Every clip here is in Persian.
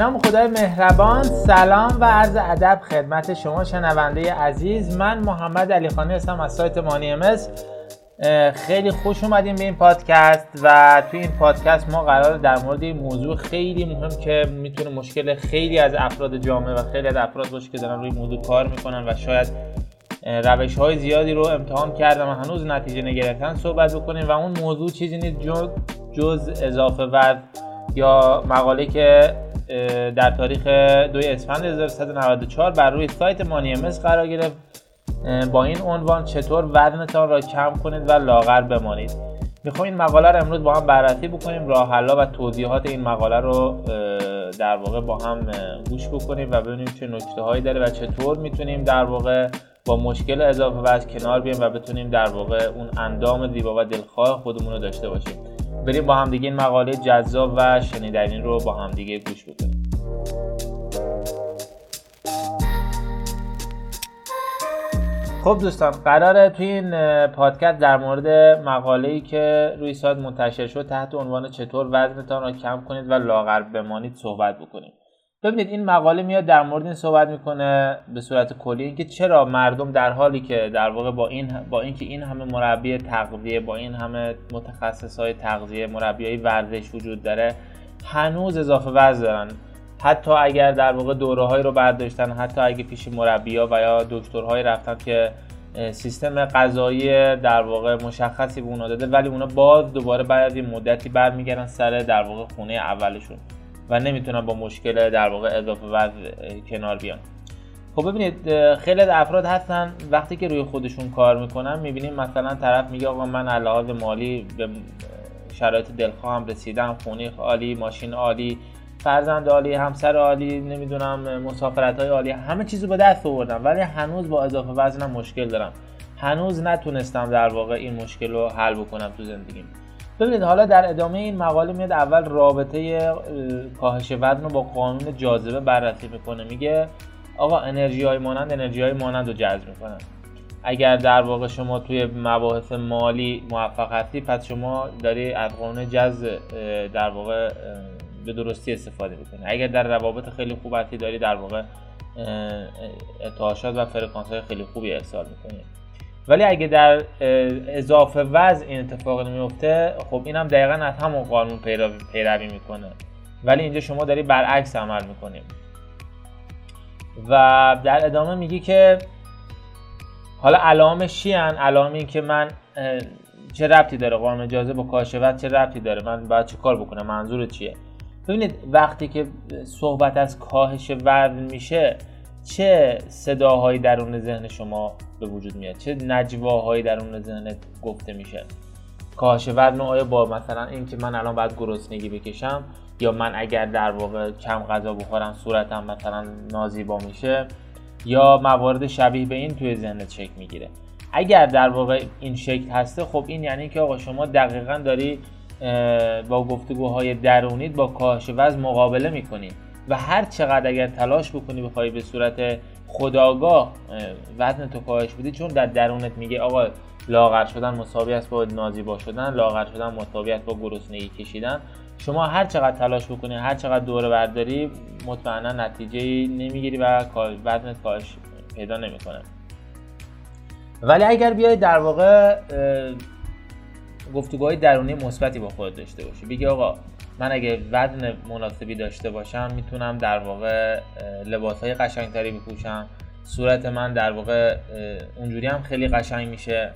نام خدای مهربان سلام و عرض ادب خدمت شما شنونده عزیز. من محمد علی خانی هستم از سایت مانی امس خیلی خوش اومدیم به این پادکست و توی این پادکست ما قرار در مورد این موضوع خیلی مهم که می‌تونه مشکل خیلی از افراد جامعه و خیلی از افراد باشه که دارن روی موضوع کار می‌کنن و شاید روش های زیادی رو امتحان کردن و هنوز نتیجه نگرفتن صحبت بکنیم و اون موضوع چیزی نیست جز اضافه وزن یا مقاله که در تاریخ 2 اسفند 1394 بر روی سایت مانی امس قرار گرفت. با این عنوان چطور وزنتان را کم کنید و لاغر بمانید. می‌خوام این مقاله رو امروز با هم بررسی بکنیم راه حلا و توضیحات این مقاله رو در واقع با هم گوش بکنیم و ببینیم چه نکته هایی داره و چطور می‌تونیم در واقع با مشکل اضافه وزن کنار بیایم و بتونیم در واقع اون اندام زیبا و دلخواه خودمون رو داشته باشیم. بریم با همدیگه این مقاله جذاب و شنیدنی رو با همدیگه گوش بکنیم. خب دوستان قراره توی این پادکست در مورد مقاله‌ای که روی سایت منتشر شد تحت عنوان چطور وزنتان را کم کنید و لاغر بمانید صحبت بکنیم. ببینید این مقاله میاد در مورد این صحبت می‌کنه به صورت کلی اینکه چرا مردم در حالی که در واقع با این با اینکه این همه مربی تغذیه با این همه متخصص های تغذیه مربی های ورزش وجود داره هنوز اضافه وزن دارن. حتی اگر در واقع دوره هایی رو برداشتن حتی اگه پیش مربی ها و یا دکترهایی رفتن که سیستم غذایی در واقع مشخصی به اونا داده ولی اونا باز دوباره بعد از مدتی برمیگردن سر در واقع خونه اولشون. و نمی‌تونن با مشکل در واقع اضافه وزن کنار بیان. خب ببینید خیلی افراد هستن وقتی که روی خودشون کار می‌کنن می‌بینیم مثلا طرف میگه آقا من علاوه مالی به شرایط دلخواهم رسیدم خونه عالی ماشین عالی فرزند عالی همسر عالی نمی‌دونم مسافرت های عالی همه چیزو به دست آوردم ولی هنوز با اضافه وزنم مشکل دارم. هنوز نتونستم در واقع این مشکل رو حل بکنم تو زندگیم. ببینید حالا در ادامه این مقاله میاد اول رابطه کاهش وزن رو با قانون جاذبه بررسی می‌کنه. میگه آقا انرژی های مانند انرژی های مانند رو جذب می‌کنن. اگر در واقع شما توی مباحث مالی موفق هستی پس شما داری از قانون جذب در واقع به درستی استفاده می‌کنی. اگر در روابط خیلی خوب هستی داری در واقع ارتعاشات و فرکانس های خیلی خوبی ارسال می‌کنی. ولی اگه در اضافه وضع این اتفاق نمیفته خب اینم دقیقا از همون قانون پیروی می‌کنه. ولی اینجا شما داری برعکس عمل می‌کنیم و در ادامه میگی که حالا علامش چی علائم این که من چه ربطی داره قانون اجازه با وزن؟ چه ربطی داره؟ من باید چه کار بکنم؟ منظور چیه؟ ببینید وقتی که صحبت از کاهش وزن میشه چه صداهایی درون ذهن شما به وجود میاد؟ چه نجواهایی درون ذهنت گفته میشه؟ کاهش وزن آیا با مثلا اینکه من الان باید گرسنگی بکشم یا من اگر در واقع کم غذا بخورم صورتم مثلا نازیبا میشه یا موارد شبیه به این توی ذهنت شکل می‌گیره؟ اگر در واقع این شکل هسته خب این یعنی که آقا شما دقیقا داری با گفتگوهای درونیت با کاهش وزن مقابله می‌کنی. و هر چقدر اگر تلاش بکنی بخوای به صورت خداگاه وزن تو کاهش بدی چون در درونت میگه آقا لاغر شدن مساوی است با نازیبا شدن لاغر شدن مساوی است با گرسنگی کشیدن. شما هر چقدر تلاش بکنی هر چقدر دوره برداری مطمئنا نتیجه نمی‌گیری و وزنت کاهش پیدا نمی‌کنه. ولی اگر بیای در واقع گفتگوهای درونی مثبتی با خود داشته باشی بگی آقا من اگه وزن مناسبی داشته باشم می‌تونم در واقع لباس های قشنگتری بپوشم. صورت من در واقع اونجوری هم خیلی قشنگ میشه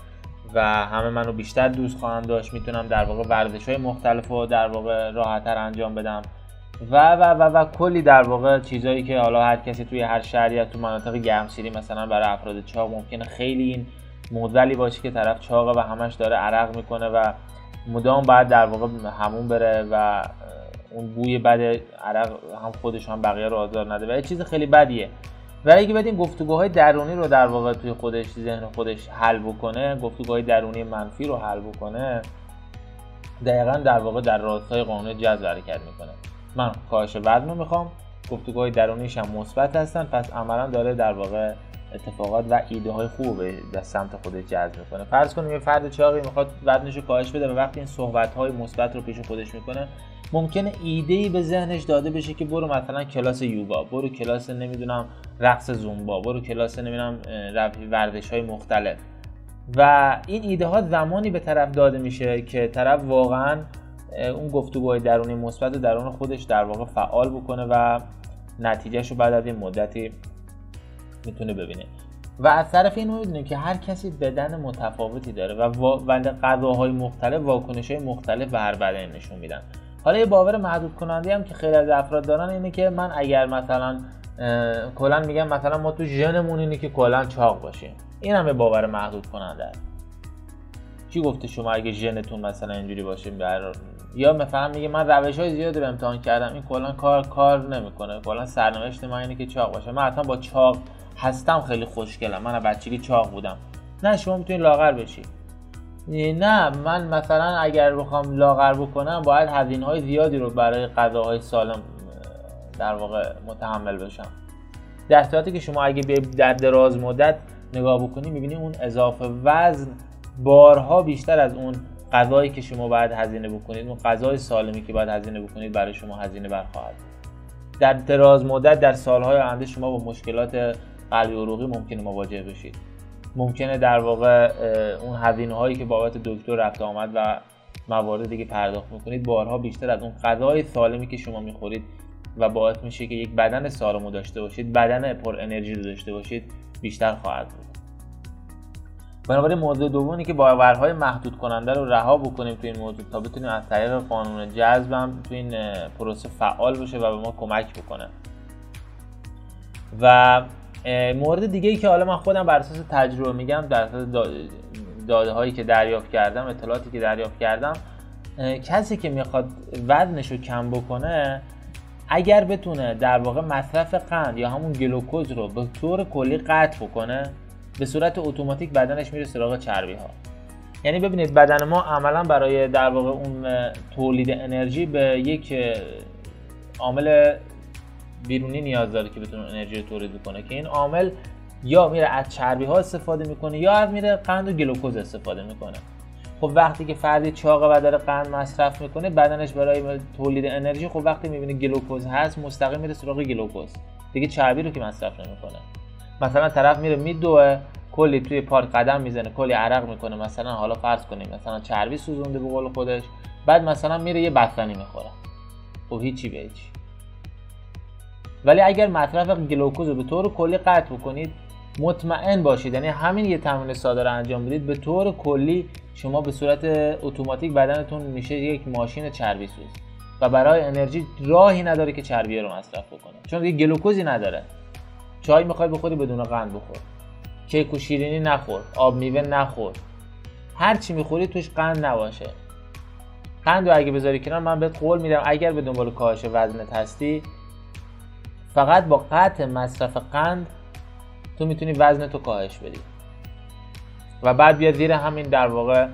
و همه منو بیشتر دوست خواهند داشت. می‌تونم در واقع ورزش های مختلف رو در واقع راحتتر انجام بدم. و و و و کلی در واقع چیزهایی که حالا هر کسی توی هر شهری یا تو مناطق گرمسیری مثلا برای افراد چاق ممکنه خیلی این موزلی باشه که طرف چاقه و همش داره عرق می‌کنه و مدام بعد در واقع همون بره و اون بوی بد عرق هم خودش هم بقیه رو آزار نده. و یه چیز خیلی بدیه. ولی اگه بدین گفتگوهای درونی رو در واقع توی خودش ذهن خودش حل بکنه گفتگوهای درونی منفی رو حل بکنه دقیقا در واقع در راستای قانون جذب حرکت می‌کنه. من کاهش وزن رو می‌خوام گفتگوهای درونیش هم مثبت هستن پس عملا داره در واقع اتفاقات و ایده های خوب به سمت خودش جذب می‌کنه. فرض کنیم یه فرد چاقی می‌خواد وزنش رو کاهش بده و وقتی این صحبت های مثبت رو پیش خودش می‌کنه ممکنه ایده ای به ذهنش داده بشه که برو مثلا کلاس یوگا برو کلاس نمی‌دونم رقص زومبا برو کلاس نمی‌دونم ورزش های مختلف. و این ایده ها زمانی به طرف داده میشه که طرف واقعا اون گفتگوهای درونی مثبت درون خودش در واقع فعال بکنه و نتیجهش رو بعد از این مدتی می‌تونه ببینه. و از طرف این می‌دونیم که هر کسی بدن متفاوتی داره و ولی غذاهای مختلف واکنش های مختلف به هر بدن نشون میدن. حالا یه باور محدود کننده هم که خیلی از افراد دارن اینه که من اگر مثلا کلا میگم مثلا ما تو ژنمون اینه که کلا چاق باشیم. این هم باور محدود کننده است. کی گفته شما اگه ژنتون مثلا اینجوری باشه بر یا مثلا میگه من روش های زیادی رو امتحان کردم این کلا کار کار نمی‌کنه. کلا سرنوشت من اینه که چاق باشه. من حتما با چاق هستم خیلی خوشگلم. من بچگی چاق بودم. نه شما می‌تونید لاغر بشی. نه من مثلا اگر بخوام لاغر بکنم باید هزینه های زیادی رو برای غذاهای سالم در واقع متحمل بشم. در صورتی که شما اگه در دراز مدت نگاه بکنی می‌بینی اون اضافه وزن بارها بیشتر از اون غذایی که شما باید هزینه بکنید اون غذای سالمی که باید هزینه بکنید برای شما هزینه برخواهد. در دراز مدت در سالهای آینده شما با مشکلات قلبی عروقی ممکنه مواجه بشید. ممکنه در واقع اون هزینه هایی که بابت دکتر رفت آمد و موارد دیگه پرداخت می‌کنید بارها بیشتر از اون غذای سالمی که شما می‌خورید و باعث میشه که یک بدن سالمو داشته باشید بدن پر انرژی داشته باشید بیشتر خواهد بود. بنابراین موضوع دومی که باورهای محدود کننده رو رها بکنیم تو این موضوع تا بتونیم از طریق قانون جذب هم تو این پروسه فعال بشه و به ما کمک بکنه. و مورد دیگه ای که حالا من خودم بر اساس تجربه میگم در اساس داده هایی که دریافت کردم اطلاعاتی که دریافت کردم کسی که می‌خواد وزنش رو کم بکنه اگر بتونه در واقع مصرف قند یا همون گلوکوز رو به طور کلی قطع بکنه به صورت اتوماتیک بدنش میره سراغ چربی ها یعنی ببینید بدن ما عملا برای در واقع اون تولید انرژی به یک عامل بیرونی نیاز داره که بتونه انرژی تولید کنه که این عامل یا میره از چربی ها استفاده می‌کنه یا از میره قند و گلوکوز استفاده می‌کنه. خب وقتی که فردی چاقه و داره قند مصرف می‌کنه بدنش برای تولید انرژی خب وقتی می‌بینه گلوکوز هست مستقیم میره سراغ گلوکوز. دیگه چربی رو که مصرف نمی‌کنه. مثلا طرف میره میدوه کلی توی پارک قدم می‌زنه کلی عرق می‌کنه. مثلا حالا فرض کنیم مثلا چربی سوزونده به قول خودش بعد مثلا میره یه بستنی می‌خوره. خب هیچی به هیچی. ولی اگر مصرف گلوکوز رو به طور کلی قطع بکنید مطمئن باشید. یعنی همین یه تمرین ساده رو انجام بدید به طور کلی شما به صورت اتوماتیک بدنتون میشه یک ماشین چربی سوز. و برای انرژی راهی نداره که چربی رو مصرف بکنه. چون دیگه گلوکوزی نداره. چای می‌خوای بخوری بدون قند بخور. کیک و شیرینی نخور. آب میوه نخور. هر چی می‌خوری توش قند نباشه. قند رو اگه بذاری کنار من بهت قول میدم اگر به دنبال کاهش وزنت هستی فقط با قطع مصرف قند تو می‌تونی وزن تو کاهش بدی. و بعد بیا زیر همین در واقع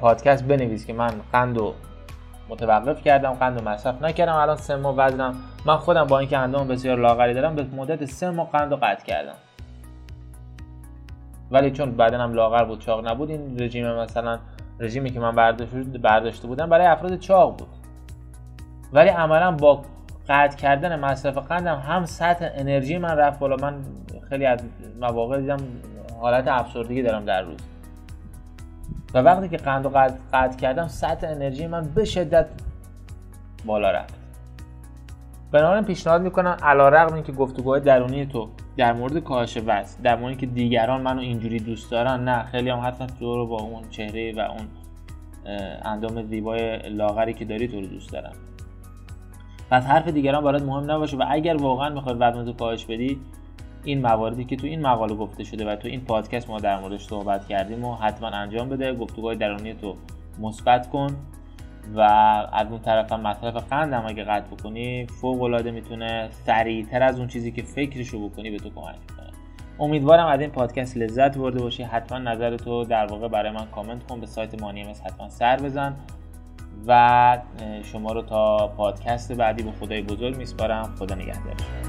پادکست بنویس که من قند رو متوقف کردم قند رو مصرف نکردم. الان سه ماه وزنم من خودم با اینکه اندام بسیار لاغری دارم به مدت سه ماه قند رو قطع کردم. ولی چون بدنم لاغر بود چاق نبود این رژیم مثلا رژیمی که من برداشته بودم برای افراد چاق بود. ولی عملا با قطع کردن مصرف قندم هم سطح انرژی من رفت بالا. من خیلی از مواقع دیدم حالت افسردگی دارم در روز. و وقتی که قند و قطع, قطع کردم سطح انرژی من به شدت بالا رفت. بنابراین پیشنهاد می‌کنم علا رقم این که گفتگوهای درونی تو در مورد کاهش وزن در مورد که دیگران منو اینجوری دوست دارن نه خیلی هم حتما تو رو با اون چهره و اون اندام زیبای لاغری که داری تو رو دوست دارن پس حرف دیگران برات مهم نباشه و اگر واقعا می‌خوای وزن کاهش بدی این مواردی که تو این مقاله گفته شده و تو این پادکست ما در موردش صحبت کردیم و حتما انجام بده. گفتگوهای درونی تو مثبت کن و از اون طرف هم مصرف قند هم اگه قطع بکنی فوق العاده می‌تونه سریعتر از اون چیزی که فکرشو بکنی به تو کمک کنه امیدوارم از این پادکست لذت برده باشی. حتما نظر تو در واقع برای من کامنت کن به سایت مانی حتما سر بزن. و شما رو تا پادکست بعدی به خدای بزرگ میسپارم. خدا نگهدارش